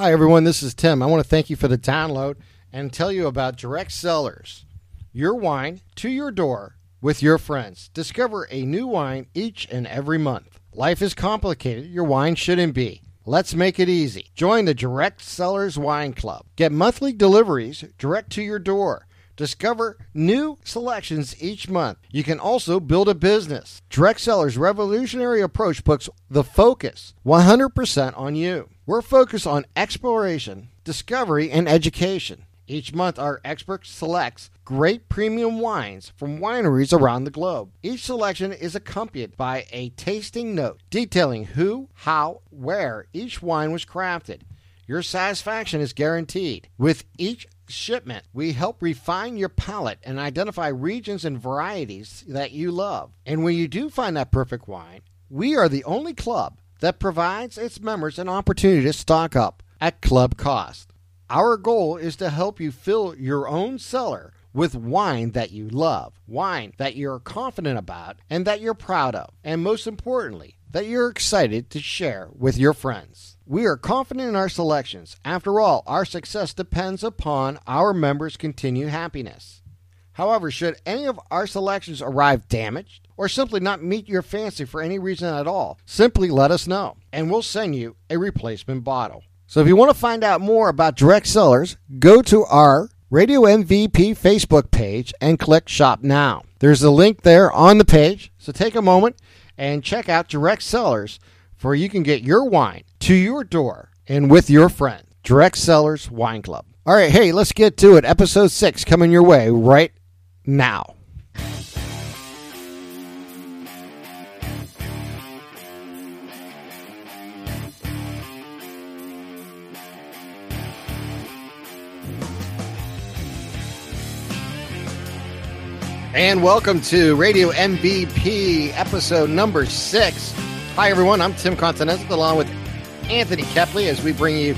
Hi, everyone. This is Tim. I want to thank you for the download and tell you about Direct Cellars. Your wine to your door with your friends. Discover a new wine each and every month. Life is complicated. Your wine shouldn't be. Let's make it easy. Join the Direct Cellars Wine Club. Get monthly deliveries direct to your door. Discover new selections each month. You can also build a business. Direct Cellars' revolutionary approach puts the focus 100% on you. We're focused on exploration, discovery, and education. Each month, our expert selects great premium wines from wineries around the globe. Each selection is accompanied by a tasting note detailing who, how, where each wine was crafted. Your satisfaction is guaranteed. With each shipment, we help refine your palate and identify regions and varieties that you love. And when you do find that perfect wine, we are the only club that provides its members an opportunity to stock up at club cost. Our goal is to help you fill your own cellar with wine that you love, wine that you're confident about and that you're proud of, and most importantly, that you're excited to share with your friends. We are confident in our selections. After all, our success depends upon our members' continued happiness. However, should any of our selections arrive damaged or simply not meet your fancy for any reason at all, simply let us know and we'll send you a replacement bottle. So if you want to find out more about Direct Cellars, go to our Radio MVP Facebook page and click Shop Now. There's a link there on the page, so take a moment and check out Direct Cellars, for you can get your wine to your door and with your friend. Direct Cellars Wine Club. All right, hey, let's get to it. Episode 6 coming your way right now. And welcome to Radio MVP episode number six. Hi, everyone. I'm Tim Continental along with Anthony Kepley as we bring you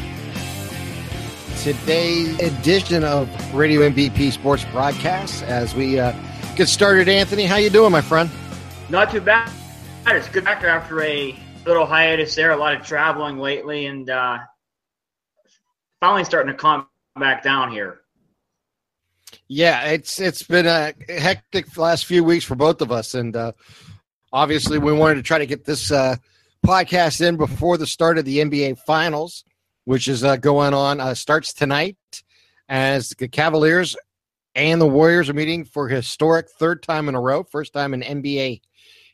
today's edition of Radio MVP Sports Broadcast. As we uh, get started, Anthony, how you doing, my friend? Not too bad. It's good back after a little hiatus there. A lot of traveling lately, and uh, finally starting to calm back down here. Yeah, it's it's been a hectic last few weeks for both of us, and uh, obviously we wanted to try to get this uh, podcast in before the start of the NBA Finals, which is uh, going on. Uh, starts tonight as the Cavaliers and the Warriors are meeting for historic third time in a row, first time in NBA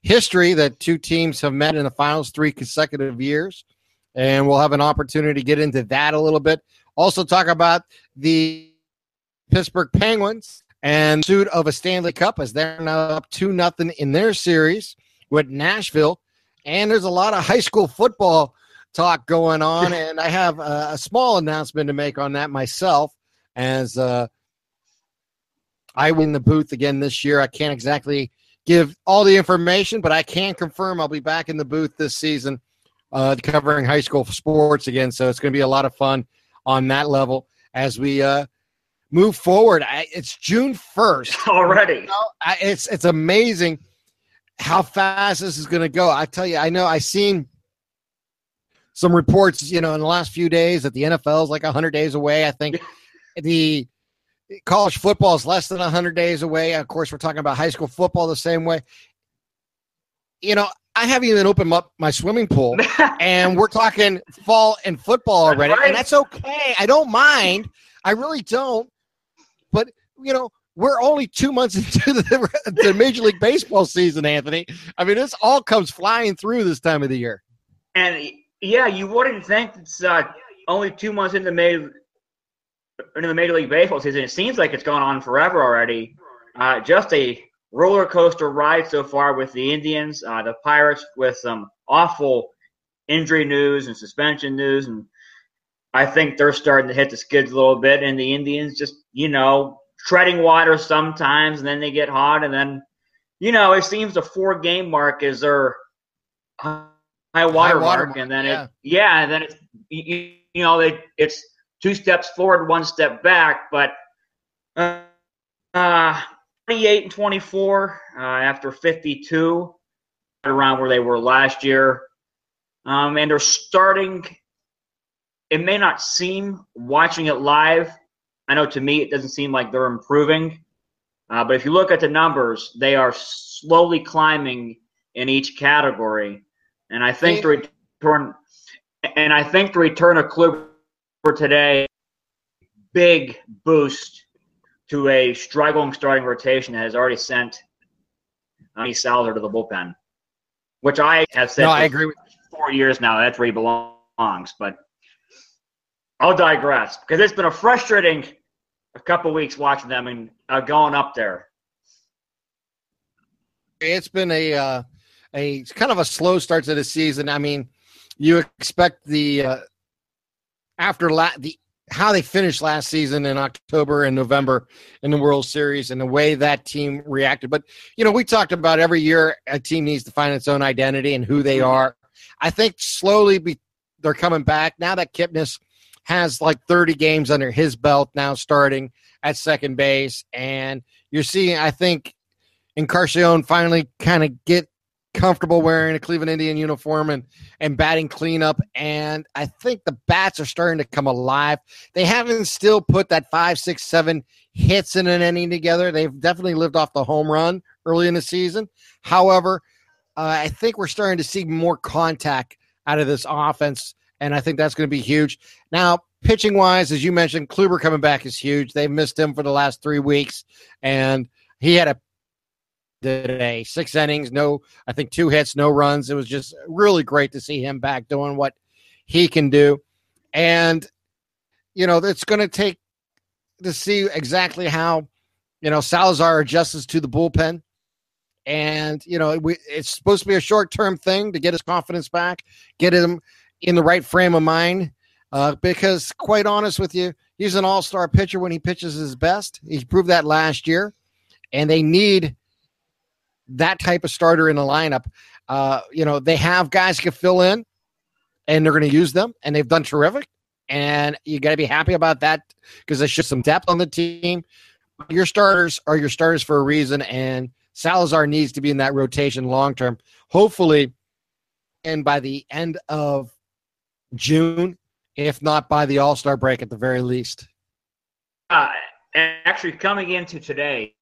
history that two teams have met in the finals three consecutive years. And we'll have an opportunity to get into that a little bit. Also, talk about the Pittsburgh Penguins and suit of a Stanley Cup as they're now up two nothing in their series with Nashville. And there's a lot of high school football talk going on, and I have a, a small announcement to make on that myself. As uh, I win the booth again this year, I can't exactly give all the information, but I can confirm I'll be back in the booth this season, uh, covering high school sports again. So it's going to be a lot of fun on that level as we uh, move forward. I, it's June first already. You know, I, it's it's amazing how fast this is going to go. I tell you, I know I seen some reports, you know, in the last few days that the NFL is like hundred days away. I think the college football is less than hundred days away. Of course, we're talking about high school football the same way. You know, I haven't even opened up my swimming pool, and we're talking fall and football already, Right. and that's okay. I don't mind. I really don't. But you know, we're only two months into the, the Major League Baseball season, Anthony. I mean, this all comes flying through this time of the year. And yeah, you wouldn't think it's uh, only two months into May into the Major League Baseball season. It seems like it's gone on forever already. Uh, just a roller coaster ride so far with the Indians, uh, the Pirates with some awful injury news and suspension news, and I think they're starting to hit the skids a little bit. And the Indians just, you know, treading water sometimes, and then they get hot, and then, you know, it seems the four game mark is their high water, water mark, mark, and then yeah. it, yeah, and then it's, you, you know, they, it's two steps forward, one step back, but. Uh, uh, 28 and 24 uh, after 52, around where they were last year. Um, and they're starting it may not seem watching it live. I know to me it doesn't seem like they're improving, uh, but if you look at the numbers, they are slowly climbing in each category. And I think the return, and I think the return of Kluber today, big boost to a struggling starting rotation that has already sent Anthony Salazar to the bullpen, which I have said. No, I agree with four years now. That's where he belongs. But I'll digress because it's been a frustrating a couple weeks watching them and uh, going up there. It's been a uh, a kind of a slow start to the season. I mean, you expect the uh, after la- the how they finished last season in October and November in the World Series and the way that team reacted. But you know, we talked about every year a team needs to find its own identity and who they are. I think slowly be, they're coming back now that Kipnis has like 30 games under his belt now, starting at second base, and you're seeing. I think Encarnacion finally kind of get comfortable wearing a Cleveland Indian uniform and and batting cleanup. And I think the bats are starting to come alive. They haven't still put that five, six, seven hits in an inning together. They've definitely lived off the home run early in the season. However, uh, I think we're starting to see more contact out of this offense, and I think that's going to be huge. Now, pitching wise, as you mentioned, Kluber coming back is huge. They've missed him for the last three weeks, and he had a today. Six innings, no, I think two hits, no runs. It was just really great to see him back doing what he can do. And, you know, it's going to take to see exactly how, you know, Salazar adjusts to the bullpen. And, you know, we, it's supposed to be a short term thing to get his confidence back, get him in the right frame of mind. Uh, because, quite honest with you, he's an all star pitcher when he pitches his best. He proved that last year. And they need that type of starter in the lineup. Uh, you know, they have guys can fill in and they're going to use them, and they've done terrific. And you got to be happy about that because there's just some depth on the team. Your starters are your starters for a reason, and Salazar needs to be in that rotation long term. Hopefully, and by the end of June, if not by the All Star break at the very least. Uh, actually, coming into today,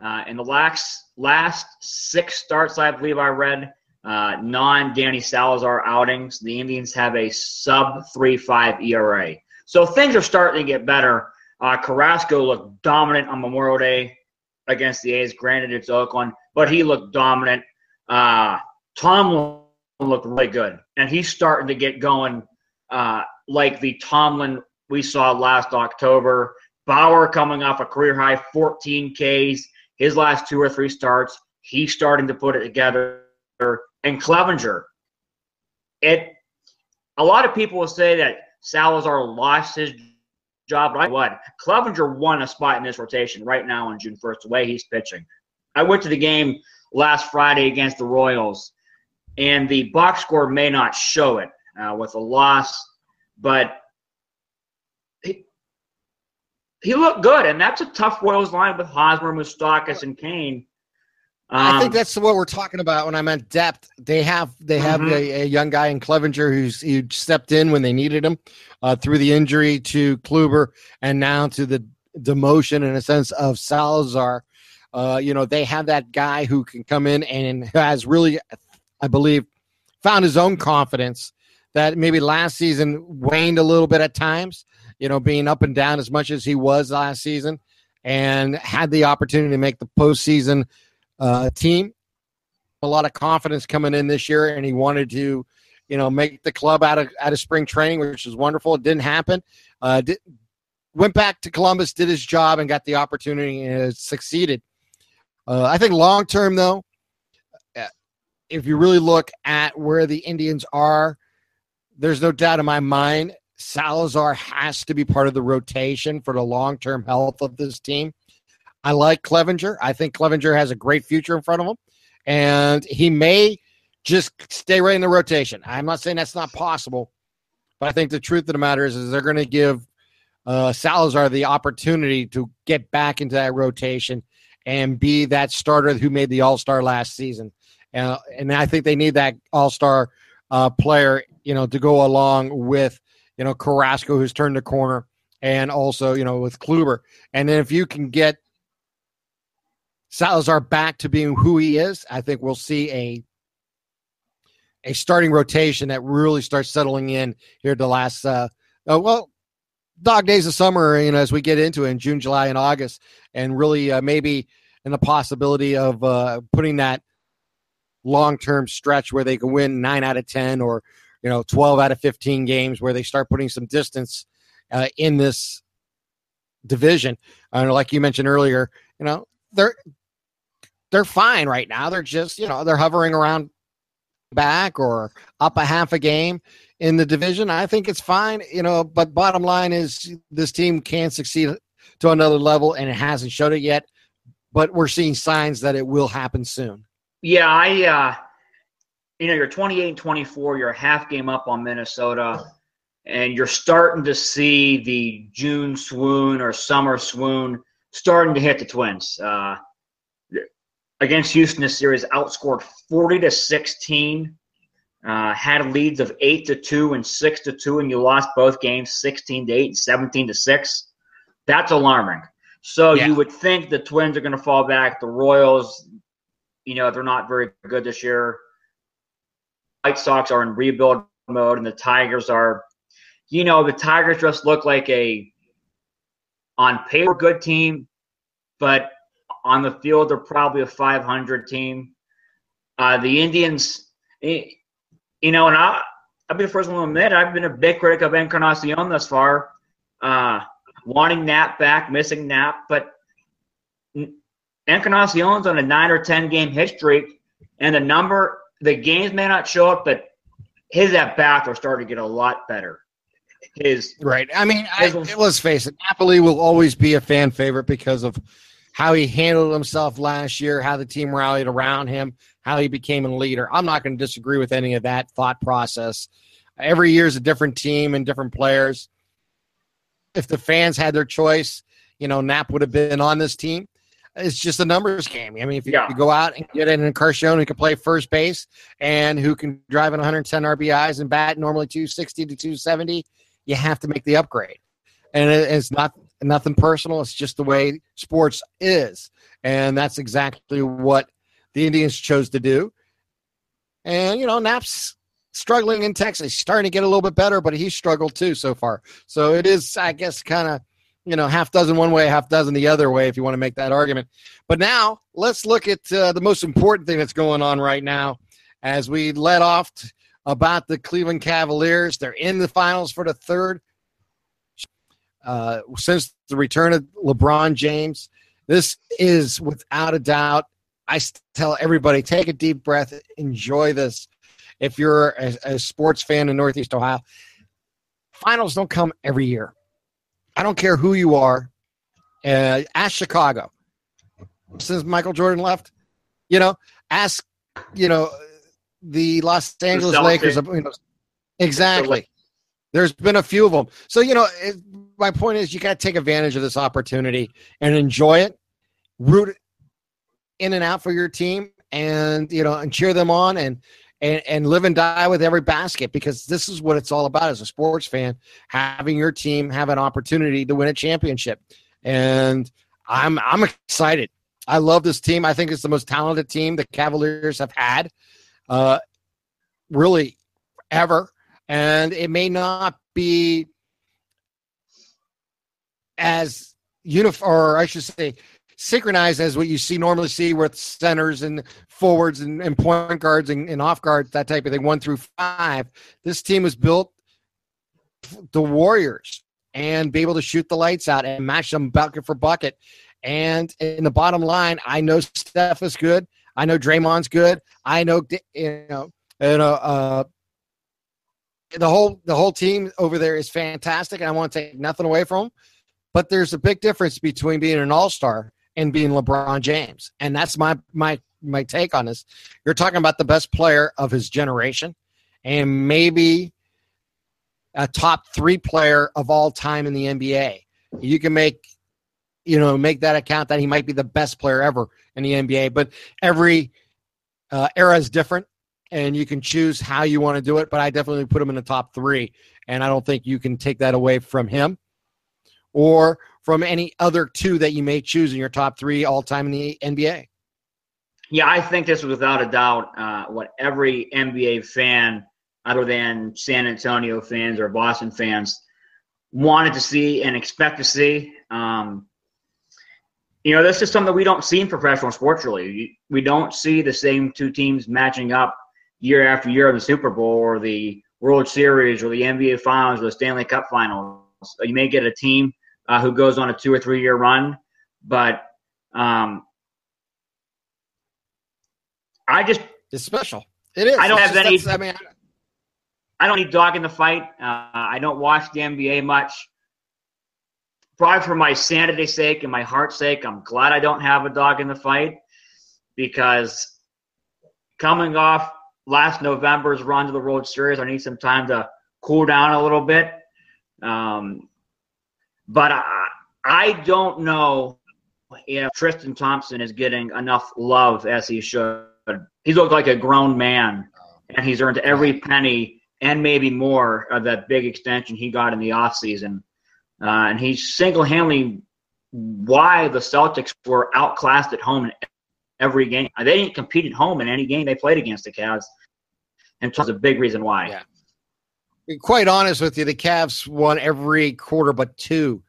uh, in the last last six starts, I believe I read uh, non Danny Salazar outings, the Indians have a sub three five ERA. So things are starting to get better. Uh, Carrasco looked dominant on Memorial Day against the A's. Granted, it's Oakland, but he looked dominant. Uh, Tomlin looked really good, and he's starting to get going uh, like the Tomlin we saw last October. Bauer coming off a career high 14 Ks his last two or three starts, he's starting to put it together. And Clevinger, it a lot of people will say that Salazar lost his job, but I what Clevinger won a spot in this rotation right now on June 1st, the way he's pitching. I went to the game last Friday against the Royals, and the box score may not show it uh, with a loss, but he he looked good, and that's a tough Royals line with Hosmer, Moustakas, and Cain. Um, I think um, that's what we're talking about when I meant depth. They have they have mm-hmm. a, a, young guy in Clevinger who's who stepped in when they needed him uh, through the injury to Kluber and now to the demotion in a sense of Salazar. Uh, you know they have that guy who can come in and has really, I believe, found his own confidence that maybe last season waned a little bit at times you know, being up and down as much as he was last season, and had the opportunity to make the postseason uh, team. A lot of confidence coming in this year, and he wanted to, you know, make the club out of out of spring training, which is wonderful. It didn't happen. Uh, did, went back to Columbus, did his job, and got the opportunity and succeeded. Uh, I think long term, though, if you really look at where the Indians are, there's no doubt in my mind Salazar has to be part of the rotation for the long term health of this team. I like Clevinger. I think Clevinger has a great future in front of him, and he may just stay right in the rotation. I'm not saying that's not possible, but I think the truth of the matter is, is they're going to give uh, Salazar the opportunity to get back into that rotation and be that starter who made the All Star last season. Uh, and I think they need that All Star uh, player, you know, to go along with you know, Carrasco, who's turned the corner, and also, you know, with Kluber. And then if you can get Salazar back to being who he is, I think we'll see a a starting rotation that really starts settling in here the last uh, uh well dog days of summer you know as we get into it in june july and august and really uh, maybe in the possibility of uh, putting that long-term stretch where they can win 9 out of 10 or you know 12 out of 15 games where they start putting some distance uh, in this division. And like you mentioned earlier you know they're they're fine right now. They're just you know they're hovering around back or up a half a game in the division. I think it's fine you know but bottom line is this team can succeed to another level and it hasn't showed it yet but we're seeing signs that it will happen soon yeah, I, uh, you know, you're 28 and 24, you're a half game up on Minnesota, and you're starting to see the June swoon or summer swoon starting to hit the Twins. Uh, against Houston, this series outscored 40 to 16. Uh, had leads of eight to two and six to two, and you lost both games 16 to eight and 17 to six. That's alarming. So yeah. you would think the Twins are going to fall back. The Royals, you know, they're not very good this year. White Sox are in rebuild mode, and the Tigers are, you know, the Tigers just look like a, on paper, good team, but on the field, they're probably a 500 team. Uh, the Indians, eh, you know, and I, I'll be the first one to admit I've been a big critic of Encarnacion thus far, uh, wanting Nap back, missing Nap, but Encarnacion's on a nine or ten game hit streak, and the number the games may not show up, but his at bat are starting to get a lot better. His right. I mean, I, let's face it, Napoli will always be a fan favorite because of how he handled himself last year, how the team rallied around him, how he became a leader. I'm not going to disagree with any of that thought process. Every year is a different team and different players. If the fans had their choice, you know, Nap would have been on this team it's just a numbers game. I mean, if you, yeah. you go out and get Encarnacion who can play first base and who can drive in 110 RBIs and bat normally 260 to 270, you have to make the upgrade. And it's not nothing personal. It's just the way sports is, and that's exactly what the Indians chose to do. And you know, Nap's struggling in Texas. He's starting to get a little bit better, but he struggled too so far. So it is, I guess, kind of you know, half dozen one way, half dozen the other way, if you want to make that argument. But now let's look at uh, the most important thing that's going on right now as we let off t- about the Cleveland Cavaliers. They're in the finals for the third uh, since the return of LeBron James. This is without a doubt. I tell everybody take a deep breath, enjoy this. If you're a, a sports fan in Northeast Ohio, finals don't come every year I don't care who you are. Uh, ask Chicago since Michael Jordan left. You know, ask you know the Los Angeles Lakers. You know, exactly. There's been a few of them. So you know, it, my point is, you got to take advantage of this opportunity and enjoy it. Root in and out for your team, and you know, and cheer them on, and and, and live and die with every basket because this is what it's all about as a sports fan having your team have an opportunity to win a championship. And i'm i'm excited. I love this team. I think it's the most talented team the cavaliers have had uh really ever. And it may not be as uniform or i should say synchronized as what you see normally see with centers and forwards and, and point guards and, and, off guards, that type of thing, one through five. This team was built the Warriors and be able to shoot the lights out and match them bucket for bucket. And in the bottom line, I know Steph is good. I know Draymond's good. I know you know, you know uh, the whole the whole team over there is fantastic, and I want to take nothing away from them. But there's a big difference between being an all star and being LeBron James. And that's my my my take on this. You're talking about the best player of his generation and maybe a top 3 player of all time in the NBA. You can make you know make that account that he might be the best player ever in the NBA, but every uh, era is different and you can choose how you want to do it, but I definitely put him in the top 3 and I don't think you can take that away from him or from any other two that you may choose in your top three all time in the NBA. Yeah, I think this is without a doubt uh, what every NBA fan, other than San Antonio fans or Boston fans, wanted to see and expect to see. Um, you know, this is something that we don't see in professional sports really. We don't see the same two teams matching up year after year in the Super Bowl or the World Series or the NBA Finals or the Stanley Cup Finals. You may get a team uh, who goes on a two or three year run, but um, I just it's special. It is. I don't it's have just, any. I mean, I don't need dog in the fight. Uh, I don't watch the NBA much. Probably for my sanity's sake and my heart's sake, I'm glad I don't have a dog in the fight because coming off last November's run to the World Series, I need some time to cool down a little bit. Um, but I, I don't know if Tristan Thompson is getting enough love as he should. He's looked like a grown man, and he's earned every penny and maybe more of that big extension he got in the offseason. Uh, and he's single-handedly why the Celtics were outclassed at home in every game. They didn't compete at home in any game they played against the Cavs, and that's a big reason why. Yeah quite honest with you, the Cavs won every quarter but two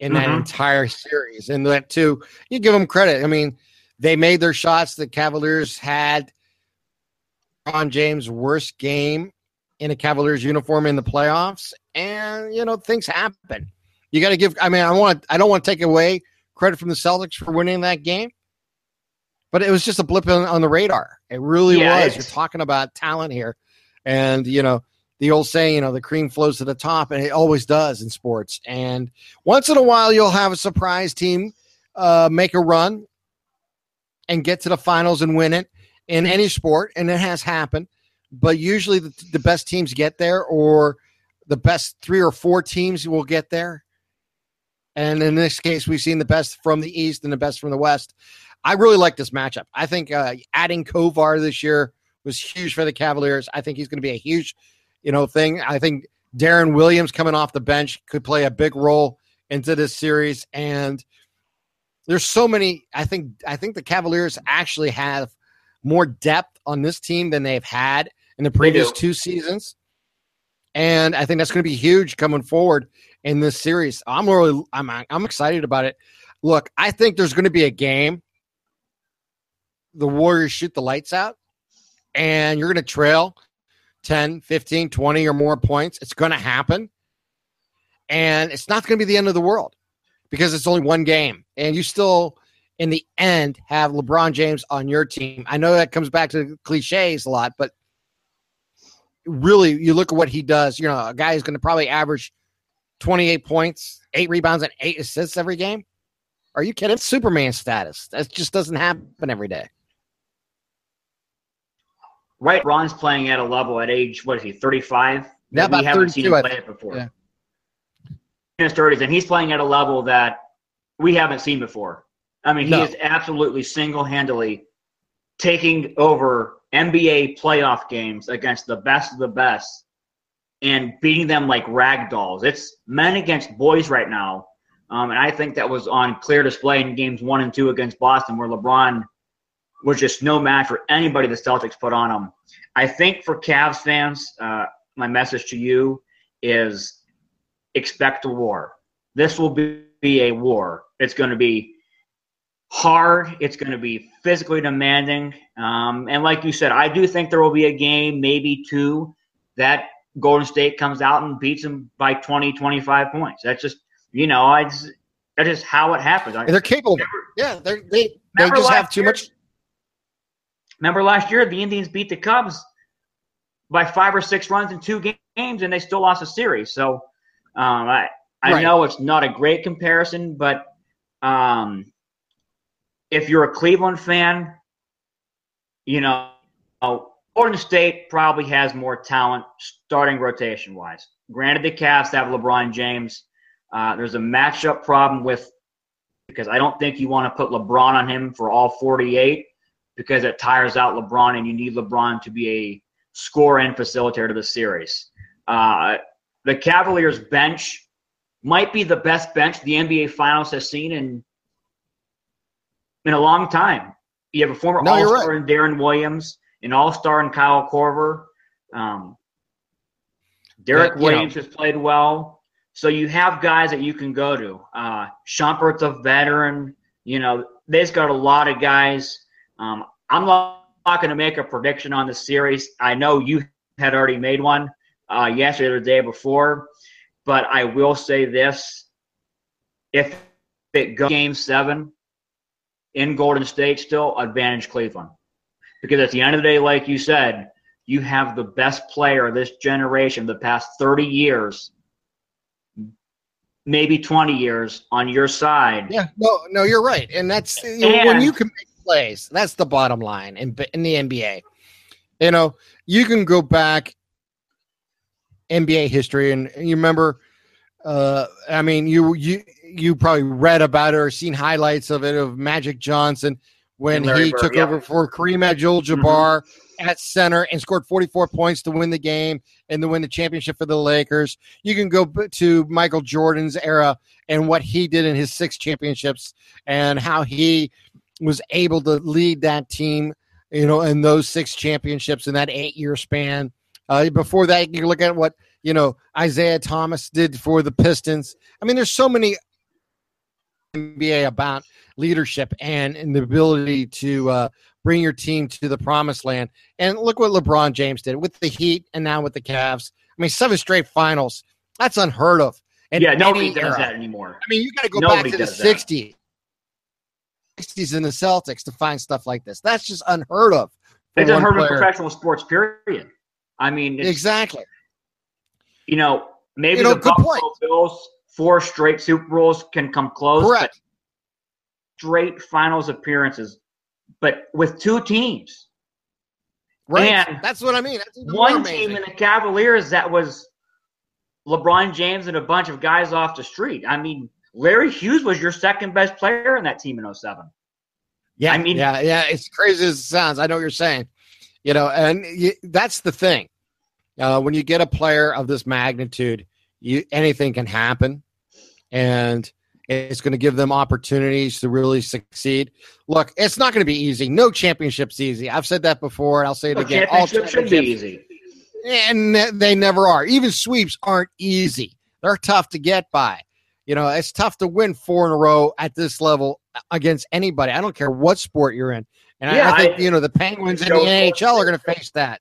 in that mm-hmm. entire series. And that two, you give them credit. I mean, they made their shots. The Cavaliers had Ron James' worst game in a Cavaliers uniform in the playoffs, and you know things happen. You got to give. I mean, I want. I don't want to take away credit from the Celtics for winning that game, but it was just a blip on, on the radar. It really yeah, was. You're talking about talent here, and you know the old saying, you know, the cream flows to the top, and it always does in sports. And once in a while, you'll have a surprise team uh, make a run and get to the finals and win it in any sport, and it has happened. But usually, the, the best teams get there, or the best three or four teams will get there. And in this case, we've seen the best from the East and the best from the West. I really like this matchup. I think uh, adding Korver this year was huge for the Cavaliers. I think he's going to be a huge you know, thing. I think Deron Williams coming off the bench could play a big role into this series. And there's so many. I think I think the Cavaliers actually have more depth on this team than they've had in the previous two seasons. And I think that's going to be huge coming forward in this series. I'm really I'm I'm excited about it. Look, I think there's going to be a game. The Warriors shoot the lights out, and you're going to trail 10, 15, 20 or more points. It's going to happen. And it's not going to be the end of the world because it's only one game. And you still, in the end, have LeBron James on your team. I know that comes back to cliches a lot, but really, you look at what he does. You know, a guy is going to probably average 28 points, eight rebounds, and eight assists every game. Are you kidding? Superman status. That just doesn't happen every day right Ron's playing at a level at age what is he 35 yeah, we haven't seen him play it before. yeah. in his 30s and he's playing at a level that we haven't seen before. I mean he no. is absolutely single-handedly taking over NBA playoff games against the best of the best and beating them like rag dolls it's men against boys right now. Um, and I think that was on clear display in games one and two against Boston where LeBron was just no match for anybody the Celtics put on them. I think for Cavs fans, uh, my message to you is expect a war. This will be a war. It's going to be hard. It's going to be physically demanding. Um, and like you said, I do think there will be a game, maybe two, that Golden State comes out and beats them by 20, 25 points. That's just, you know, it's, that's just how it happens. They're capable. Remember, yeah, they're, they they just have too much Remember last year, the Indians beat the Cubs by five or six runs in two games, and they still lost a series. So um, I I right. know it's not a great comparison, but um, if you're a Cleveland fan, you know, Golden State probably has more talent starting rotation wise. Granted, the Cavs have LeBron James. Uh, there's a matchup problem with because I don't think you want to put LeBron on him for all 48 because it tires out LeBron, and you need LeBron to be a score and facilitator of the series. Uh, the Cavaliers bench might be the best bench the NBA Finals has seen in in a long time. You have a former No, All Star in Deron Williams, an All Star in Kyle Korver. Um, Derrick Yeah, you know. Williams has played well, so you have guys that you can go to. Uh, Shumpert's a veteran. You know, they've got a lot of guys. Um, I'm not, not going to make a prediction on the series. I know you had already made one uh, yesterday or the day before, but I will say this: if it goes Game Seven in Golden State, still advantage Cleveland, because at the end of the day, like you said, you have the best player of this generation, the past 30 years, maybe 20 years on your side. Yeah, no, no, you're right, and that's you know, when you can make plays. That's the bottom line in in the NBA. You know, you can go back NBA history, and you remember. Uh, I mean, you you you probably read about it or seen highlights of it of Magic Johnson when he Bird, took yeah. over for Kareem Abdul-Jabbar at center and scored 44 points to win the game and to win the championship for the Lakers. You can go to Michael Jordan's era and what he did in his six championships and how he was able to lead that team, you know, in those six championships in that eight year span. Uh, before that, you look at what, you know, Isiah Thomas did for the Pistons. I mean, there's so many NBA about leadership and, and the ability to uh, bring your team to the promised land. And look what LeBron James did with the Heat and now with the Cavs. I mean, seven straight finals. That's unheard of. in yeah, nobody does era. that anymore. I mean, you got to go Nobody back to the that. 60s. 60s in the Celtics to find stuff like this. That's just unheard of. It's unheard of professional sports, period. I mean, Exactly. you know, maybe You know, the Buffalo. Bills four straight Super Bowls can come close. but Correct. Straight finals appearances, but with two teams. Right. And That's what I mean. That's even more One team in the Cavaliers that was LeBron James and a bunch of guys off the street. I mean, Larry Hughes was your second best player in that team in 07. Yeah, I mean- yeah, yeah. It's crazy as it sounds. I know what you're saying. You know, and you, that's the thing. Uh, when you get a player of this magnitude, you anything can happen, and it's going to give them opportunities to really succeed. Look, it's not going to be easy. No championship's easy. I've said that before, and I'll say it The again. All championship should be easy. and they never are. Even sweeps aren't easy. They're tough to get by. You know, it's tough to win four in a row at this level against anybody. I don't care what sport you're in. And I- Yeah, I think I- you know the Penguins and the NHL are going to face that.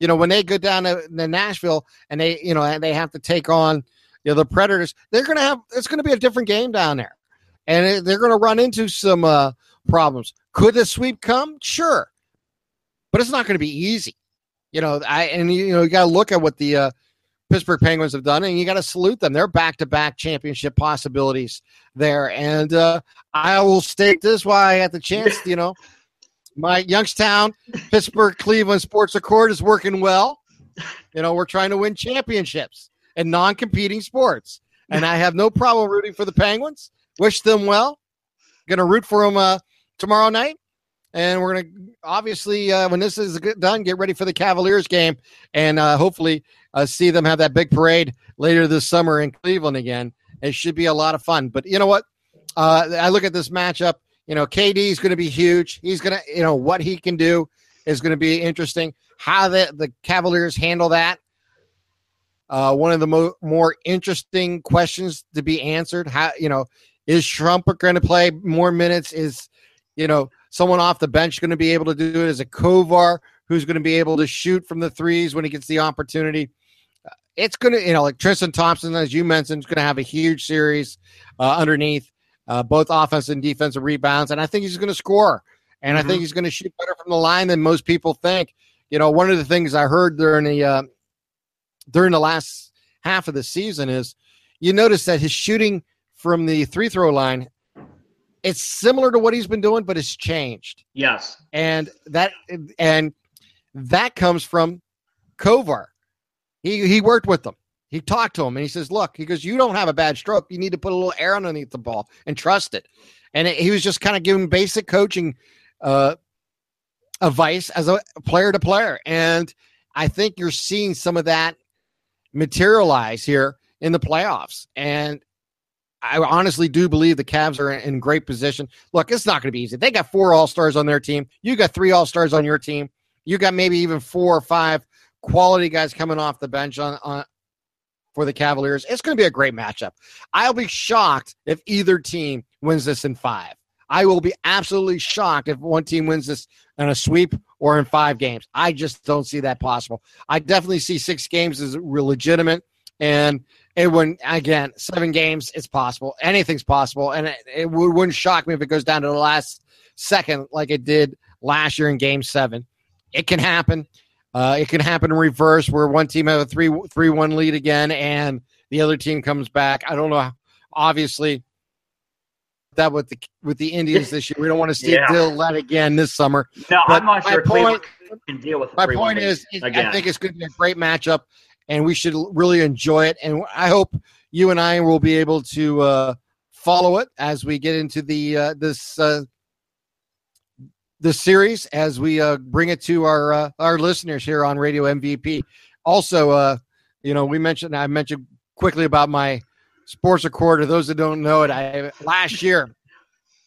You know, when they go down to, to Nashville and they, you know, and they have to take on you know the Predators, they're going to have it's going to be a different game down there, and they're going to run into some uh, problems. Could the sweep come? Sure, but it's not going to be easy. You know, I and you know you got to look at what the uh, Pittsburgh Penguins have done, and you got to salute them. They're back to back championship possibilities there, and uh, I will state this while I had the chance. You know, my Youngstown Pittsburgh Cleveland Sports Accord is working well. You know, we're trying to win championships in non competing sports, and I have no problem rooting for the Penguins. Wish them well. Going to root for them uh, tomorrow night. And we're going to obviously, uh, when this is done, get ready for the Cavaliers game and uh, hopefully uh, see them have that big parade later this summer in Cleveland again. It should be a lot of fun. But you know what? Uh, I look at this matchup. You know, KD is going to be huge. He's going to, you know, what he can do is going to be interesting. How the, the Cavaliers handle that. Uh, one of the mo- more interesting questions to be answered. How, you know, is Trump going to play more minutes? Is, you know, someone off the bench going to be able to do it? Is it Korver who's going to be able to shoot from the threes when he gets the opportunity? Uh, It's going to, you know, like Tristan Thompson, as you mentioned, is going to have a huge series uh, underneath uh, both offense and defensive rebounds. And I think he's going to score. And I think he's going to shoot better from the line than most people think. You know, one of the things I heard during the uh, during the last half of the season is you notice that his shooting from the three throw line it's similar to what he's been doing, but it's changed Yes. and that and that comes from Korver. He he worked with them. He talked to him and he says, "Look, he goes, you don't have a bad stroke. You need to put a little air underneath the ball and trust it." And it, he was just kind of giving basic coaching uh, advice as a player to player, and I think you're seeing some of that materialize here in the playoffs. And I honestly do believe the Cavs are in great position. Look, it's not going to be easy. They got four All Stars on their team. You got three All Stars on your team. You got maybe even four or five quality guys coming off the bench on, on for the Cavaliers. It's going to be a great matchup. I'll be shocked if either team wins this in five. I will be absolutely shocked if one team wins this in a sweep or in five games. I just don't see that possible. I definitely see six games as legitimate. And it wouldn't, again, seven games, it's possible. Anything's possible. And it, it wouldn't shock me if it goes down to the last second like it did last year in game seven. It can happen. Uh, it can happen in reverse where one team have a three three one lead again and the other team comes back. I don't know. Obviously, that with the with the Indians this year, we don't want to see yeah. deal that again this summer. No, but I'm not sure. Point, can deal with my point is, again. I think it's going to be a great matchup, and we should really enjoy it. And I hope you and I will be able to uh, follow it as we get into the uh, this uh, this series as we uh, bring it to our uh, our listeners here on Radio MVP. Also, uh, you know, we mentioned I mentioned quickly about my sports recorder. Those that don't know it, I last year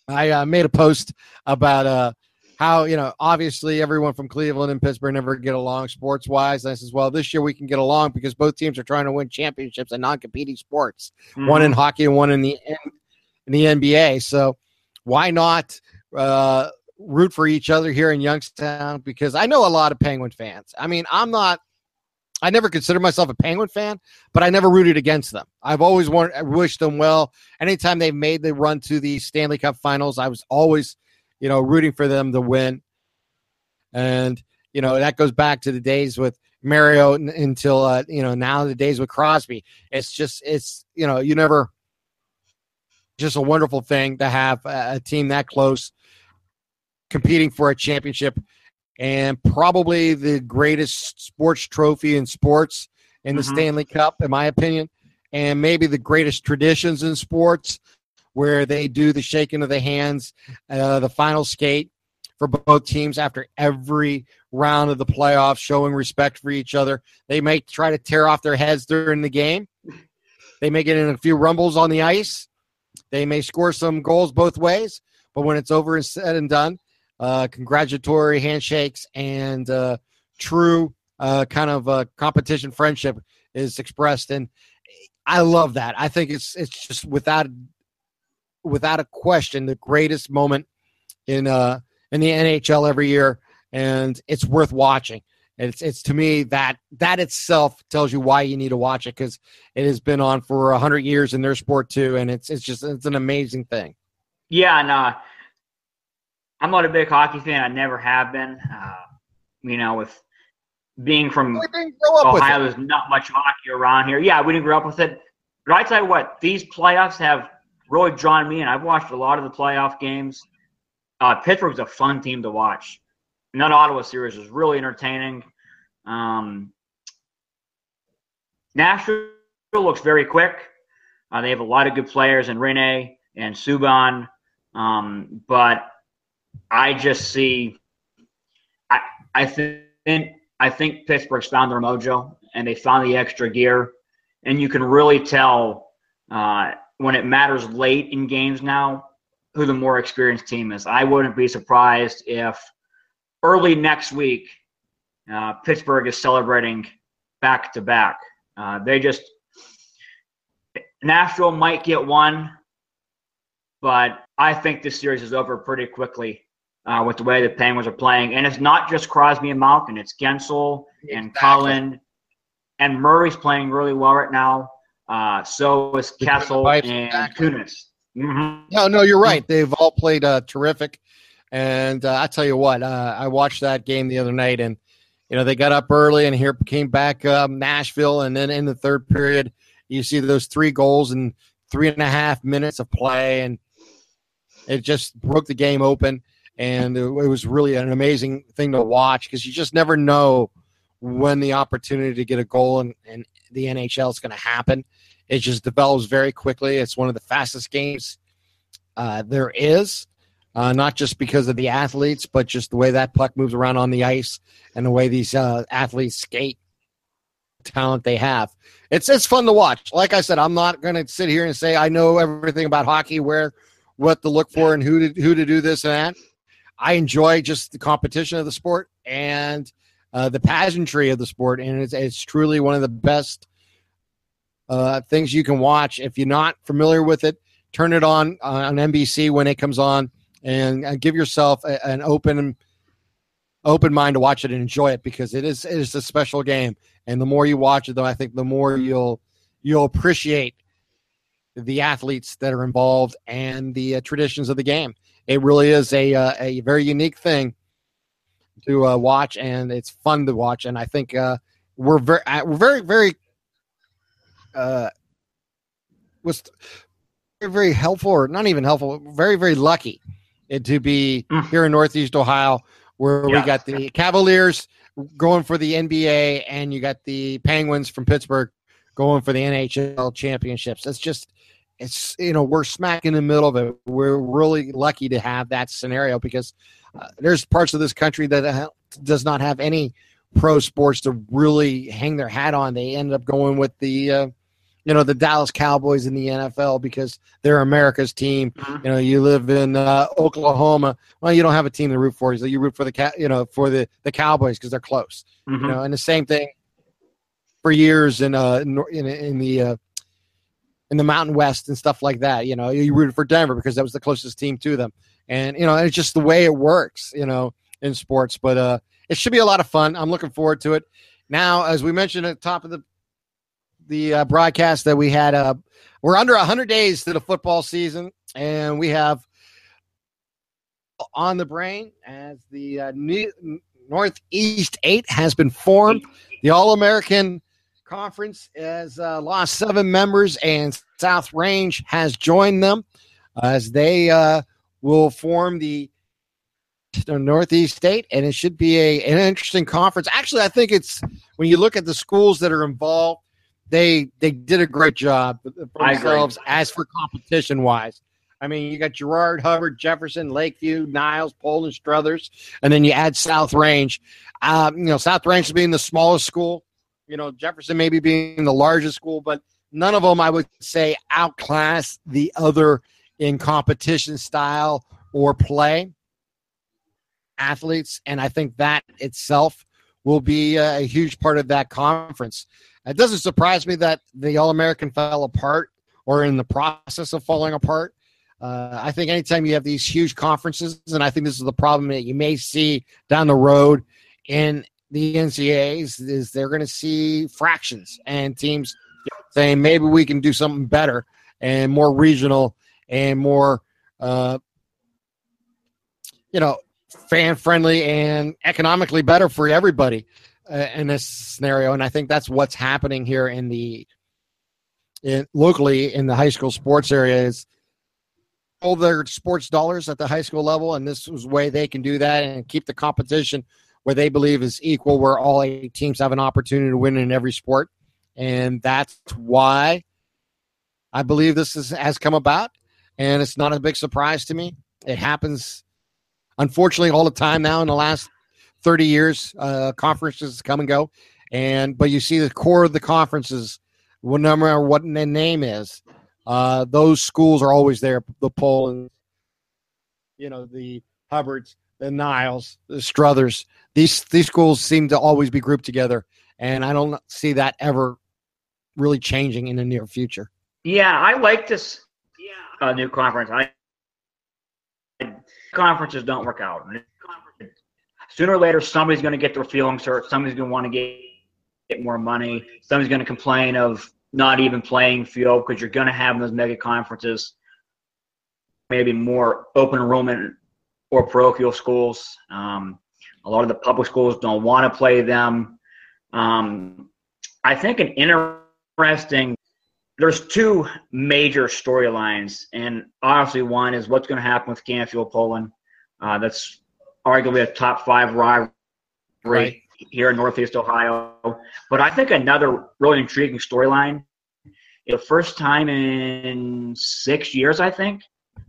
I uh, made a post about uh, how you know obviously everyone from Cleveland and Pittsburgh never get along sports wise. I says, well, this year we can get along because both teams are trying to win championships in non competing sports, mm-hmm. one in hockey and one in the in the NBA. So why not? Uh, root for each other here in Youngstown because I know a lot of Penguin fans. I mean, I'm not. I never considered myself a Penguin fan, but I never rooted against them. I've always wanted, wished them well. Anytime they've made the run to the Stanley Cup Finals, I was always, you know, rooting for them to win. And you know that goes back to the days with Mario until uh, you know now the days with Crosby. It's just it's you know you never just a wonderful thing to have a team that close competing for a championship and probably the greatest sports trophy in sports in the mm-hmm. Stanley Cup, in my opinion, and maybe the greatest traditions in sports where they do the shaking of the hands, uh, the final skate for both teams after every round of the playoffs, showing respect for each other. They may try to tear off their heads during the game. They may get in a few rumbles on the ice. They may score some goals both ways, but when it's over and said and done, uh, congratulatory handshakes and uh, true uh, kind of uh, competition friendship is expressed, and I love that. I think it's it's just without without a question the greatest moment in uh in the NHL every year, and it's worth watching. It's it's to me that that itself tells you why you need to watch it because it has been on for a hundred years in their sport too, and it's it's just it's an amazing thing. Yeah, and uh, I'm not a big hockey fan. I never have been. Uh, you know, with being from Ohio, there's not much hockey around here. Yeah, we didn't grow up with it. But I tell you what, these playoffs have really drawn me in. I've watched a lot of the playoff games. Uh, Pittsburgh's a fun team to watch. That Ottawa series was really entertaining. Um, Nashville looks very quick. Uh, they have a lot of good players in Rinne and Subban. Um, but I just see. I I think I think Pittsburgh's found their mojo and they found the extra gear, and you can really tell uh, when it matters late in games now who the more experienced team is. I wouldn't be surprised if early next week uh, Pittsburgh is celebrating back to back. Uh, they just Nashville might get one, but I think this series is over pretty quickly uh, with the way the Penguins are playing. And it's not just Crosby and Malkin, it's Guentzel and exactly. Cullen. And Murray's playing really well right now. Uh, so is Kessel and exactly. Kunitz. Mm-hmm. No, no, you're right. They've all played uh, terrific. And uh, I tell you what, uh, I watched that game the other night, and you know they got up early, and here came back um, Nashville, and then in the third period, you see those three goals in three and a half minutes of play, and it just broke the game open and it, was really an amazing thing to watch because you just never know when the opportunity to get a goal and, in the NHL is going to happen. It just develops very quickly. It's one of the fastest games uh, there is, uh, not just because of the athletes, but just the way that puck moves around on the ice and the way these uh, athletes skate. talent they have. It's it's fun to watch. Like I said, I'm not going to sit here and say I know everything about hockey, where what to look for, and who to who to do this and that. I enjoy just the competition of the sport and uh, the pageantry of the sport, and it's, it's truly one of the best uh, things you can watch. If you're not familiar with it, turn it on uh, on NBC when it comes on, and uh, give yourself a, an open open mind to watch it and enjoy it because it is it is a special game. And the more you watch it, though, I think the more you'll you'll appreciate the athletes that are involved and the uh, traditions of the game. It really is a uh, a very unique thing to uh, watch, and it's fun to watch. And I think uh, we're very we're very very uh, was very, very helpful, or not even helpful, very very lucky to be mm. here in Northeast Ohio, where yeah. we got the Cavaliers going for the NBA, and you got the Penguins from Pittsburgh going for the NHL championships. That's just it's you know we're smack in the middle of it. We're really lucky to have that scenario because uh, there's parts of this country that does not have any pro sports to really hang their hat on. They end up going with the uh, you know the Dallas Cowboys in the NFL because they're America's team. Mm-hmm. You know, you live in uh, Oklahoma. Well, you don't have a team to root for. So you root for the you know for the the Cowboys because they're close. Mm-hmm. You know, and the same thing for years in uh in in the uh, in the Mountain West and stuff like that. You know, you rooted for Denver because that was the closest team to them, and you know, it's just the way it works. You know, in sports, but uh, it should be a lot of fun. I'm looking forward to it. Now, as we mentioned at the top of the the uh, broadcast, that we had, uh, we're under 100 days to the football season, and we have on the brain as the uh, New- Northeast Eight has been formed. The All American Conference has uh, lost seven members, and South Range has joined them as they uh, will form the Northeast Eight, and it should be a an interesting conference. Actually, I think it's when you look at the schools that are involved, they they did a great job themselves as for competition wise. I mean, you got Girard, Hubbard, Jefferson, Lakeview, Niles, Poland, Struthers, and then you add South Range. Um, you know, South Range being the smallest school, you know, Jefferson maybe being the largest school, but none of them, I would say, outclass the other in competition style or play athletes. And I think that itself will be a huge part of that conference. It doesn't surprise me that the All American fell apart or in the process of falling apart. Uh, I think anytime you have these huge conferences, and I think this is the problem that you may see down the road in the NCAAs is they're going to see fractions and teams saying maybe we can do something better and more regional and more, uh, you know, fan friendly and economically better for everybody uh, in this scenario. And I think that's what's happening here in the in, locally in the high school sports area is all their sports dollars at the high school level, and this is way they can do that and keep the competition where they believe is equal, where all eight teams have an opportunity to win in every sport. And that's why I believe this is, has come about. And it's not a big surprise to me. It happens, unfortunately, all the time now in the last 30 years. Uh, conferences come and go. And but you see the core of the conferences, no matter what the name is, uh, those schools are always there. The Poland, you know, the Hubbards, the Niles, the Struthers. These these schools seem to always be grouped together, and I don't see that ever really changing in the near future. Yeah, I like this uh, new conference. I conferences don't work out. Sooner or later, somebody's going to get their feelings hurt. Somebody's going to want to get get more money. Somebody's going to complain of not even playing field because you're going to have those mega conferences. Maybe more open enrollment or parochial schools. Um, a lot of the public schools don't want to play them. Um, I think an interesting. There's two major storylines, and obviously one is what's going to happen with Canfield Poland. Uh, that's arguably a top five rivalry right. here in Northeast Ohio. But I think another really intriguing storyline. The first time in six years, I think,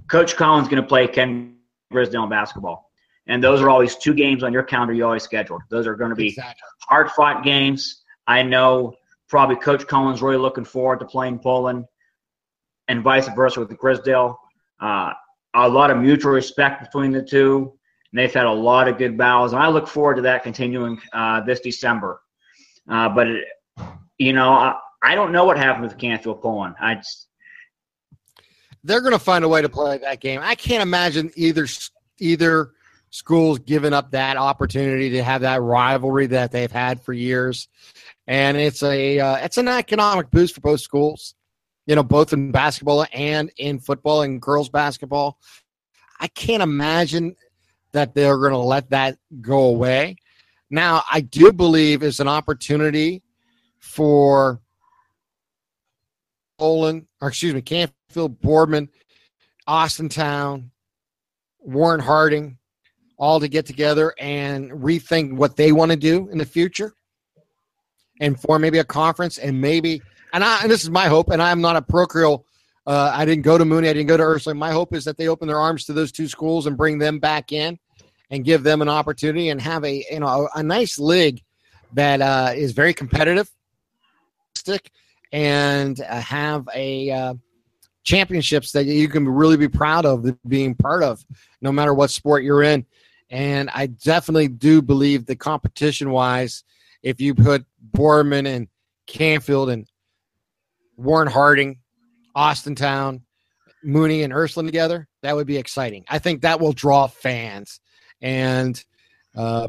Coach Cullen's going to play Ken Grisdale basketball. And those are always two games on your calendar you always scheduled. Those are going to be exactly. hard fought games. I know probably Coach Cullen's really looking forward to playing Poland, and vice versa with the Grisdale. Uh, a lot of mutual respect between the two. And they've had a lot of good battles, and I look forward to that continuing uh, this December. Uh, but it, you know, I, I, don't know what happened with Canfield Poland. I just, they're going to find a way to play that game. I can't imagine either either schools giving up that opportunity to have that rivalry that they've had for years. And it's a uh, it's an economic boost for both schools you know, both in basketball and in football and girls basketball. I can't imagine that they're going to let that go away. Now, I do believe it's an opportunity for Olin, or excuse me, Canfield, Boardman, Austintown, Warren Harding, all to get together and rethink what they want to do in the future and form maybe a conference and maybe – and I and this is my hope, and I'm not a parochial. Uh, I didn't go to Mooney. I didn't go to Ursuline. My hope is that they open their arms to those two schools and bring them back in, and give them an opportunity and have a you know a, a nice league that uh, is very competitive, and uh, have a uh, championships that you can really be proud of being part of, no matter what sport you're in. And I definitely do believe the competition wise, if you put Boardman and Canfield and Warren Harding, Austintown, Mooney, and Ursuline together, that would be exciting. I think that will draw fans. And uh,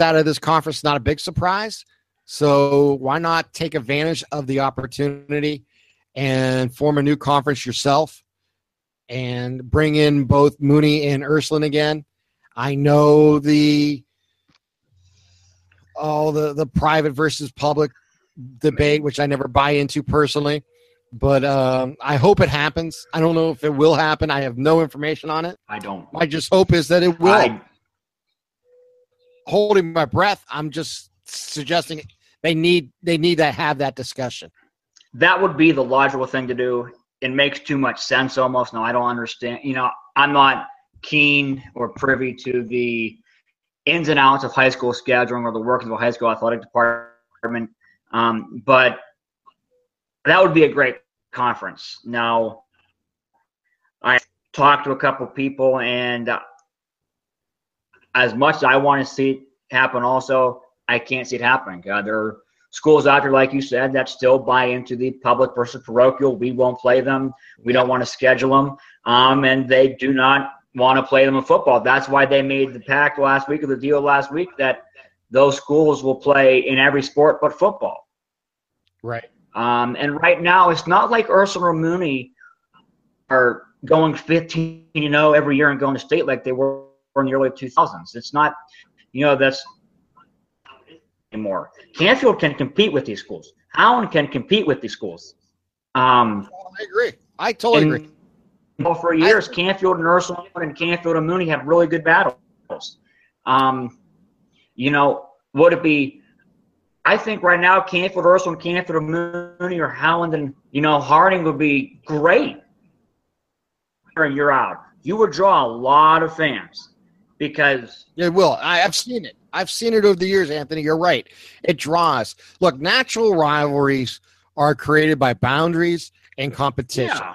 out of this conference, not a big surprise. So why not take advantage of the opportunity and form a new conference yourself and bring in both Mooney and Ursuline again? I know the all the the private versus public debate, which I never buy into personally. But um, I hope it happens. I don't know if it will happen. I have no information on it. I don't. My just hope is that it will. I, Holding my breath, I'm just suggesting they need they need to have that discussion. That would be the logical thing to do. It makes too much sense almost. No, I don't understand. You know, I'm not keen or privy to the ins and outs of high school scheduling or the workings of a high school athletic department. Um, but that would be a great conference. Now, I talked to a couple people, and uh, as much as I want to see it happen, also, I can't see it happening. Uh, there are schools out there, like you said, that still buy into the public versus parochial. We won't play them. We don't want to schedule them. Um, and they do not want to play them in football. That's why they made the pact last week or the deal last week that those schools will play in every sport but football. Right. Um, and right now, it's not like Ursula Mooney are going 15 you know every year and going to state like they were in the early 2000s. It's not, you know, that's anymore. Canfield can compete with these schools. Howland can compete with these schools. Um, I agree. I totally and, agree. Well, for years, Canfield and Ursuline and Canfield and Mooney have really good battles. Um, you know, would it be? I think right now Canfield, Ursuline, Canfield, and Mooney, or Howland, and you know Harding would be great. And you're out. You would draw a lot of fans because it will. I, have seen it. I've seen it over the years, Anthony. You're right. It draws. Look, natural rivalries are created by boundaries and competition. Yeah.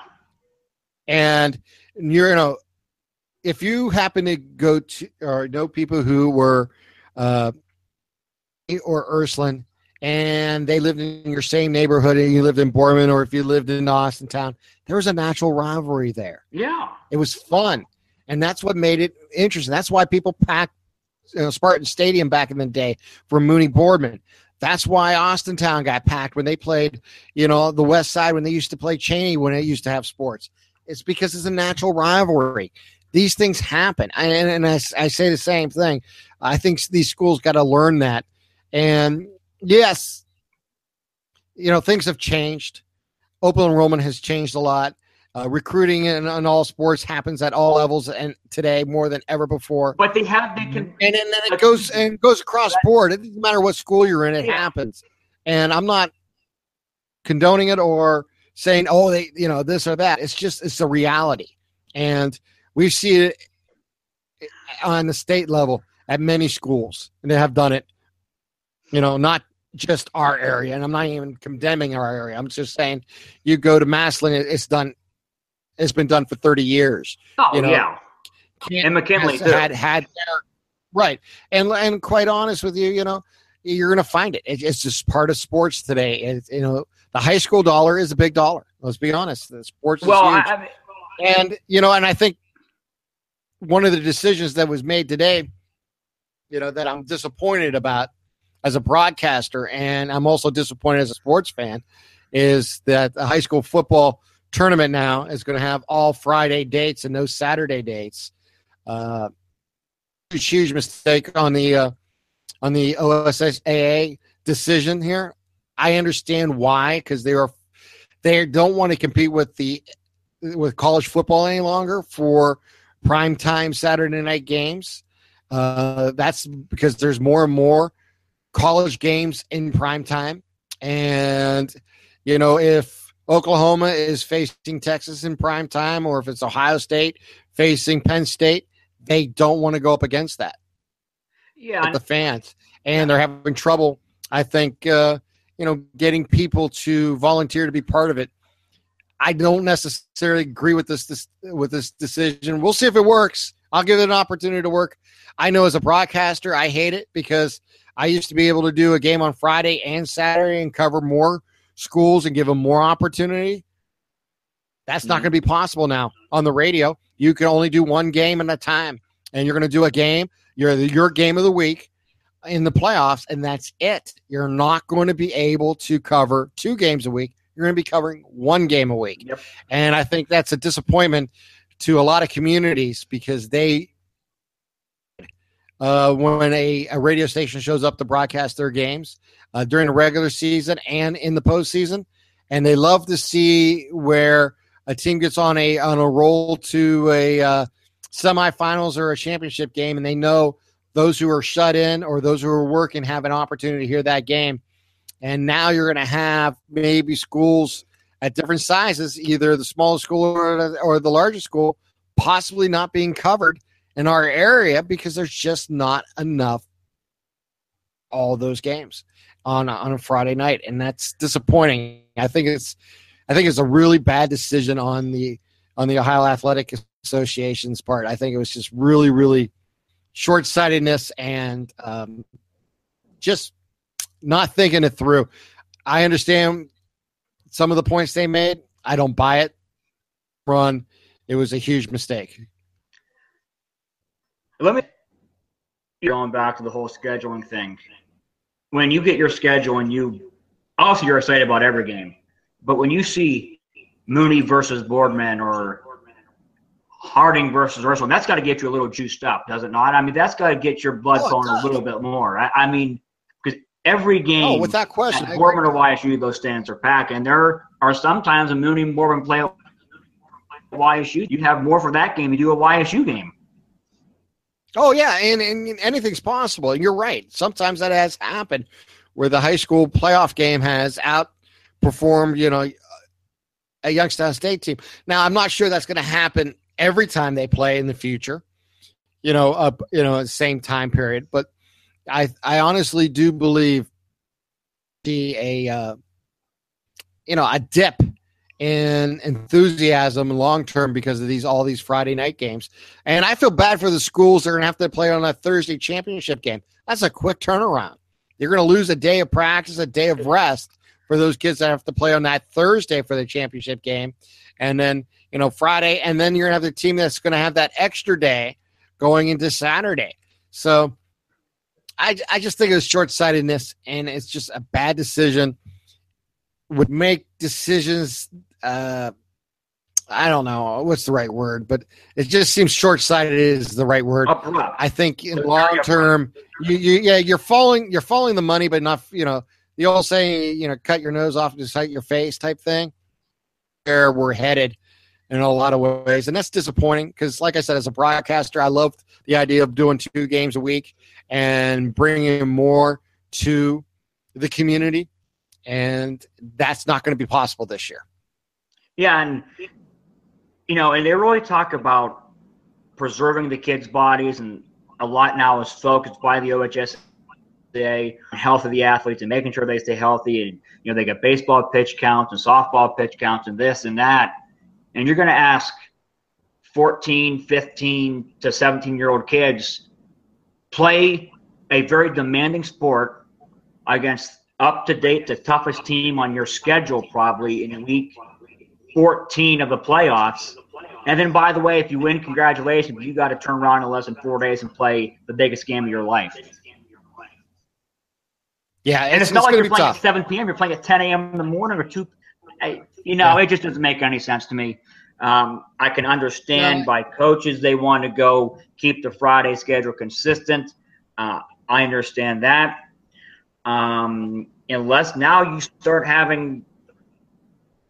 And you're you know, if you happen to go to or know people who were uh, or Ursuline and they lived in your same neighborhood and you lived in Boardman or if you lived in Austintown, there was a natural rivalry there. Yeah. It was fun. And that's what made it interesting. That's why people packed you know, Spartan Stadium back in the day for Mooney Boardman. That's why Austintown got packed when they played, you know, the West Side when they used to play Chaney when it used to have sports. It's because it's a natural rivalry. These things happen. And, and I, I say the same thing. I think these schools got to learn that. And yes, you know, things have changed. Open enrollment has changed a lot. Uh, recruiting in, in, all sports happens at all levels and today more than ever before. But they have they can and, and then it goes and goes across board. It doesn't matter what school you're in, it yeah. happens. And I'm not condoning it or saying, oh, they you know this or that. It's just it's a reality, and we see it eh, on the state level at many schools, and they have done it. You know, not just our area, and I'm not even condemning our area. I'm just saying, you go to Massillon, it's done. It's been done for 30 years. Oh you know, yeah, and McKinley has had had right, and and quite honest with you, you know, you're going to find it. It's just part of sports today. It's, you know, the high school dollar is a big dollar. Let's be honest. The sports well, is huge. I, I and you know, and I think one of the decisions that was made today, you know, that I'm disappointed about as a broadcaster, and I'm also disappointed as a sports fan, is that the high school football tournament now is going to have all Friday dates and no Saturday dates. Uh, huge, huge mistake on the uh, on the OHSAA decision here. I understand why because they are they don't want to compete with the with college football any longer for prime time Saturday night games. Uh, that's because there's more and more college games in prime time, and you know if Oklahoma is facing Texas in prime time, or if it's Ohio State facing Penn State, they don't want to go up against that. Yeah, the fans, and they're having trouble. I think uh, you know getting people to volunteer to be part of it. I don't necessarily agree with this, this with this decision. We'll see if it works. I'll give it an opportunity to work. I know as a broadcaster, I hate it because I used to be able to do a game on Friday and Saturday and cover more schools and give them more opportunity. That's not mm-hmm. going to be possible now on the radio. You can only do one game at a time, and you're going to do a game. You're your game of the week in the playoffs, and that's it. You're not going to be able to cover two games a week. You're going to be covering one game a week, yep. and I think that's a disappointment to a lot of communities because they uh, when a, a radio station shows up to broadcast their games uh, during the regular season and in the postseason, and they love to see where a team gets on a on a roll to a uh, semifinals or a championship game, and they know those who are shut in or those who are working have an opportunity to hear that game. And now you're going to have maybe schools at different sizes, either the smallest school or, or the largest school, possibly not being covered in our area because there's just not enough all those games on a, on a Friday night, and that's disappointing. I think it's I think it's a really bad decision on the on the Ohio Athletic Association's part. I think it was just really really short sightedness and um, just not thinking it through. I understand some of the points they made. I don't buy it. Run. It was a huge mistake. Let me going back to the whole scheduling thing. When you get your schedule and you also you're excited about every game, but when you see Mooney versus Boardman or Harding versus Ursula, that's got to get you a little juiced up, does it not? I mean, that's got to get your blood oh, going a little bit more. I, I mean, because every oh, game, oh, without question, Boardman or YSU, those stands are packed, and there are sometimes a Mooney and Boardman play YSU. You have more for that game. You do a YSU game. Oh yeah, and, and anything's possible. And you're right. Sometimes that has happened where the high school playoff game has outperformed, you know, a Youngstown State team. Now, I'm not sure that's going to happen every time they play in the future. You know, up you know, same time period, but I I honestly do believe the a uh, you know a dip in enthusiasm long term because of these all these Friday night games. And I feel bad for the schools that are going to have to play on a Thursday championship game. That's a quick turnaround. You're going to lose a day of practice, a day of rest for those kids that have to play on that Thursday for the championship game. And then, you know, Friday, and then you're going to have the team that's going to have that extra day going into Saturday. So I, I just think it was short sightedness and it's just a bad decision would make decisions. Uh, I don't know what's the right word, but it just seems short sighted is the right word. I think in long term, you, you, yeah, you're following you're following the money, but not you know the old saying, you know, cut your nose off to spite your face type thing. Where we're headed in a lot of ways, and that's disappointing because, like I said, as a broadcaster, I love the idea of doing two games a week and bringing more to the community and that's not going to be possible this year. Yeah, and you know, and they really talk about preserving the kids' bodies, and a lot now is focused by the OHS day health of the athletes and making sure they stay healthy. And, you know, they get baseball pitch counts and softball pitch counts and this and that. And you're going to ask 14, 15 to 17 year old kids play a very demanding sport against up to date the toughest team on your schedule probably in week 14 of the playoffs and then, by the way, if you win, congratulations. You got to turn around in less than four days and play the biggest game of your life. Yeah, and it's, it's not like you're playing tough. at 7 p.m. You're playing at 10 a.m. in the morning or 2. You know, yeah. it just doesn't make any sense to me. Um, I can understand yeah. by coaches they want to go keep the Friday schedule consistent. Uh, I understand that. Um, unless now you start having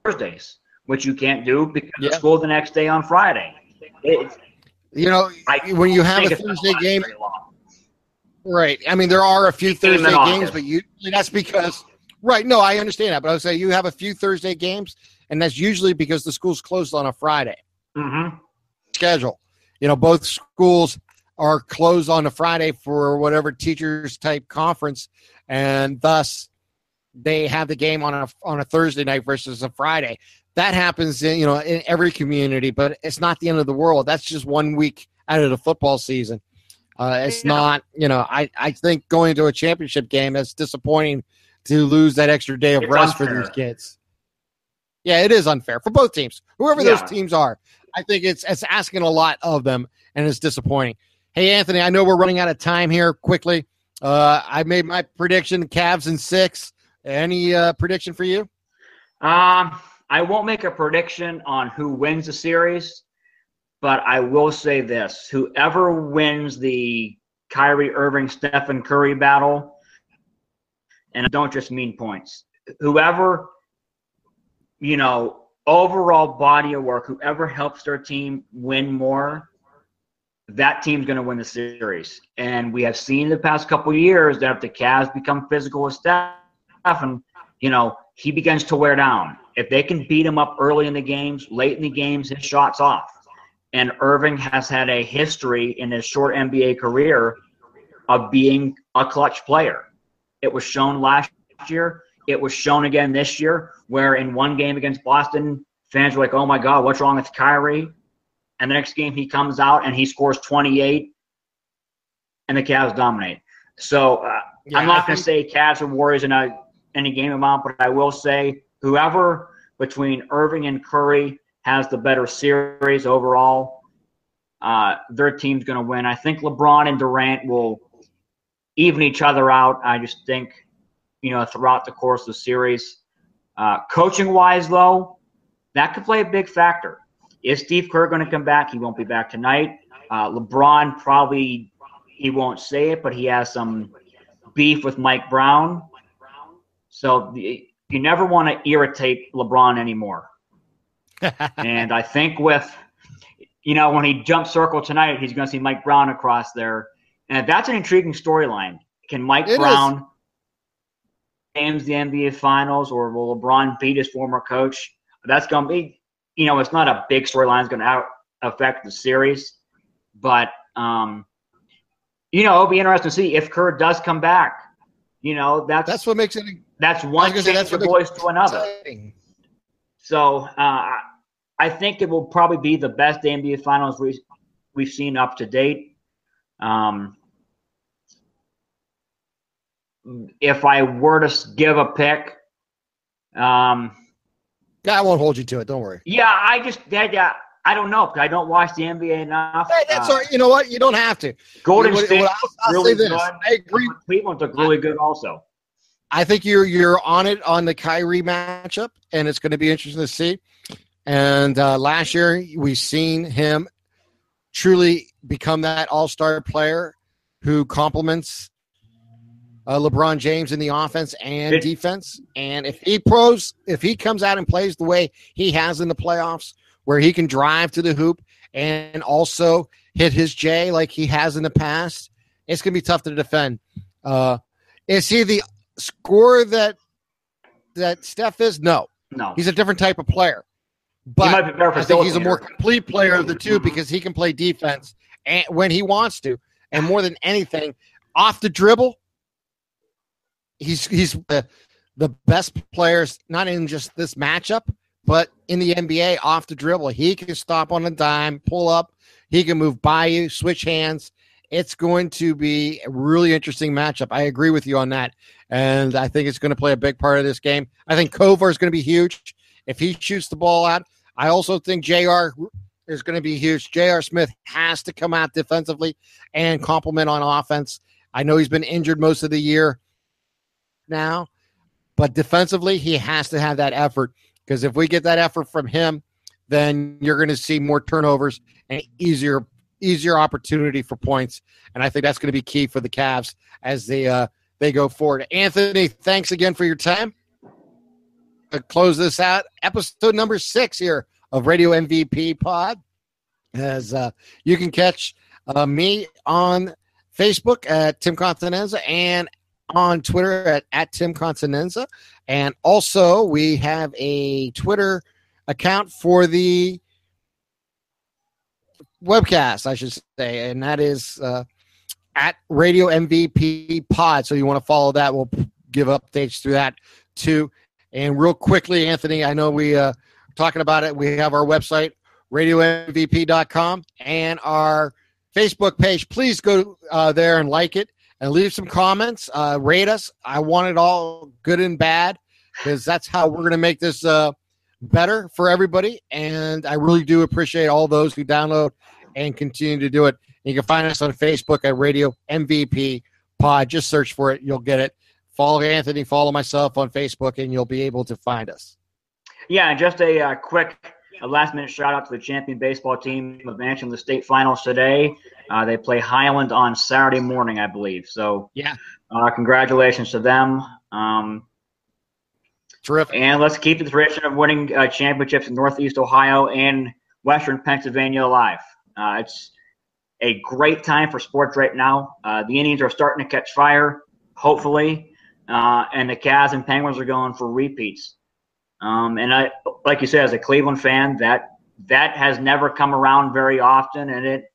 Thursdays which you can't do because yeah. of school the next day on Friday. It, you know, I when you have a Thursday game, right? I mean, there are a few Thursday games, but you that's because right. No, I understand that, but I would say you have a few Thursday games, and that's usually because the school's closed on a Friday. Mm-hmm. Schedule, you know, both schools are closed on a Friday for whatever teachers type conference, and thus they have the game on a on a Thursday night versus a Friday that happens in you know in every community but it's not the end of the world that's just one week out of the football season uh, it's not you know I, I think going to a championship game is disappointing to lose that extra day of it's rest unfair. for these kids. Yeah it is unfair for both teams whoever yeah. those teams are. I think it's it's asking a lot of them and it's disappointing. Hey anthony i know we're running out of time here quickly. Uh, i made my prediction Cavs in six. Any uh, prediction for you? Um I won't make a prediction on who wins the series, but I will say this: whoever wins the Kyrie Irving Stephen Curry battle, and I don't just mean points, whoever you know overall body of work, whoever helps their team win more, that team's going to win the series. And we have seen the past couple years that if the Cavs become physical with Stephen, you know, he begins to wear down. If they can beat him up early in the games, late in the games, his shot's off. And Irving has had a history in his short NBA career of being a clutch player. It was shown last year. It was shown again this year, where in one game against Boston, fans were like, oh my God, what's wrong with Kyrie? And the next game he comes out and he scores 28, and the Cavs dominate. So uh, yeah, I'm not going to say Cavs or Warriors in a any game amount, but I will say whoever between Irving and Curry has the better series overall, uh, their team's going to win. I think LeBron and Durant will even each other out. I just think, you know, throughout the course of the series. Uh, coaching wise, though, that could play a big factor. Is Steve Kerr going to come back? He won't be back tonight. Uh, LeBron probably he won't say it, but he has some beef with Mike Brown. So the, you never want to irritate LeBron anymore. And I think with, you know, when he jumps circle tonight, he's going to see Mike Brown across there. And that's an intriguing storyline. Can Mike it Brown games the NBA Finals, or will LeBron beat his former coach? That's going to be, you know, it's not a big storyline. It's going to affect the series, but um, you know, it'll be interesting to see if Kerr does come back. You know, that's that's what makes it that's one thing that's the boys to another. Exciting. So uh, I think it will probably be the best NBA Finals we, we've seen up to date. Um, if I were to give a pick, um, yeah, I won't hold you to it. Don't worry. Yeah, I just yeah, I don't know. because I don't watch the NBA enough. Hey, that's uh, all right. You know what? You don't have to. Golden State. I'll, I'll really say this. Good. I agree. Cleveland look really good also. I think you're you're on it on the Kyrie matchup, and it's going to be interesting to see. And uh, last year, we've seen him truly become that All Star player who complements uh, LeBron James in the offense and defense. And if he pros, if he comes out and plays the way he has in the playoffs, where he can drive to the hoop and also hit his J like he has in the past, it's going to be tough to defend. Uh, is he the score that that Steph is? No, no. He's a different type of player. But I think he's a more complete player of the 2 mm-hmm. because he can play defense and when he wants to, and more than anything, off the dribble, he's he's the the best players, not in just this matchup, but in the NBA off the dribble. He can stop on a dime, pull up. He can move by you, switch hands. It's going to be a really interesting matchup. I agree with you on that. And I think it's going to play a big part of this game. I think Korver is going to be huge if he shoots the ball out. I also think JR is going to be huge. J.R. Smith has to come out defensively and complement on offense. I know he's been injured most of the year now, but defensively, he has to have that effort because if we get that effort from him, then you're going to see more turnovers and easier easier opportunity for points. And I think that's going to be key for the Cavs as they uh, they go forward. Anthony, thanks again for your time. To close this out, episode number six here of Radio MVP Pod. As uh, you can catch uh, me on Facebook at Tim Continenza and on Twitter at, at Tim Continenza. And also, we have a Twitter account for the webcast, I should say, and that is uh, at Radio MVP Pod. So you want to follow that? We'll give updates through that too. And real quickly, Anthony, I know we uh, talking about it. We have our website, RadioMVP.com, and our Facebook page. Please go uh, there and like it and leave some comments. Uh, rate us. I want it all good and bad because that's how we're going to make this uh, better for everybody. And I really do appreciate all those who download and continue to do it. You can find us on Facebook at Radio MVP Pod. Just search for it, you'll get it. Follow Anthony, follow myself on Facebook, and you'll be able to find us. Yeah, and just a uh, quick a last minute shout out to the champion baseball team advancing the state finals today. Uh, they play Highland on Saturday morning, I believe. So, yeah, uh, congratulations to them. Um, Terrific. And let's keep the tradition of winning uh, championships in Northeast Ohio and Western Pennsylvania alive. Uh, it's a great time for sports right now. Uh, the Indians are starting to catch fire, hopefully, uh, and the Cavs and Penguins are going for repeats. Um, and I, like you said, as a Cleveland fan, that that has never come around very often, and it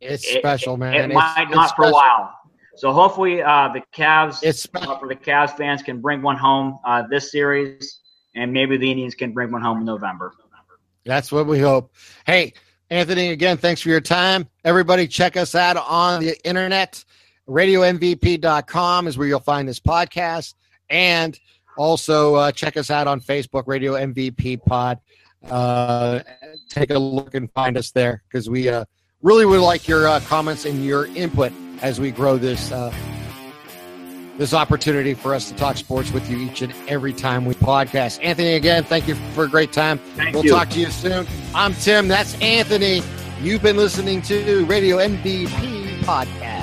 it's it, special, man. It, it's, might not it's for a while. So hopefully, uh, the Cavs, it's uh, for the Cavs fans, can bring one home uh, this series, and maybe the Indians can bring one home in November. That's what we hope. Hey, Anthony, again, thanks for your time. Everybody, check us out on the internet. RadioMVP.com is where you'll find this podcast, and also, uh, check us out on Facebook, Radio MVP Pod. Uh, take a look and find us there because we uh, really would like your uh, comments and your input as we grow this uh, this opportunity for us to talk sports with you each and every time we podcast. Anthony, again, thank you for a great time. Thank we'll you. talk to you soon. I'm Tim. That's Anthony. You've been listening to Radio MVP Podcast.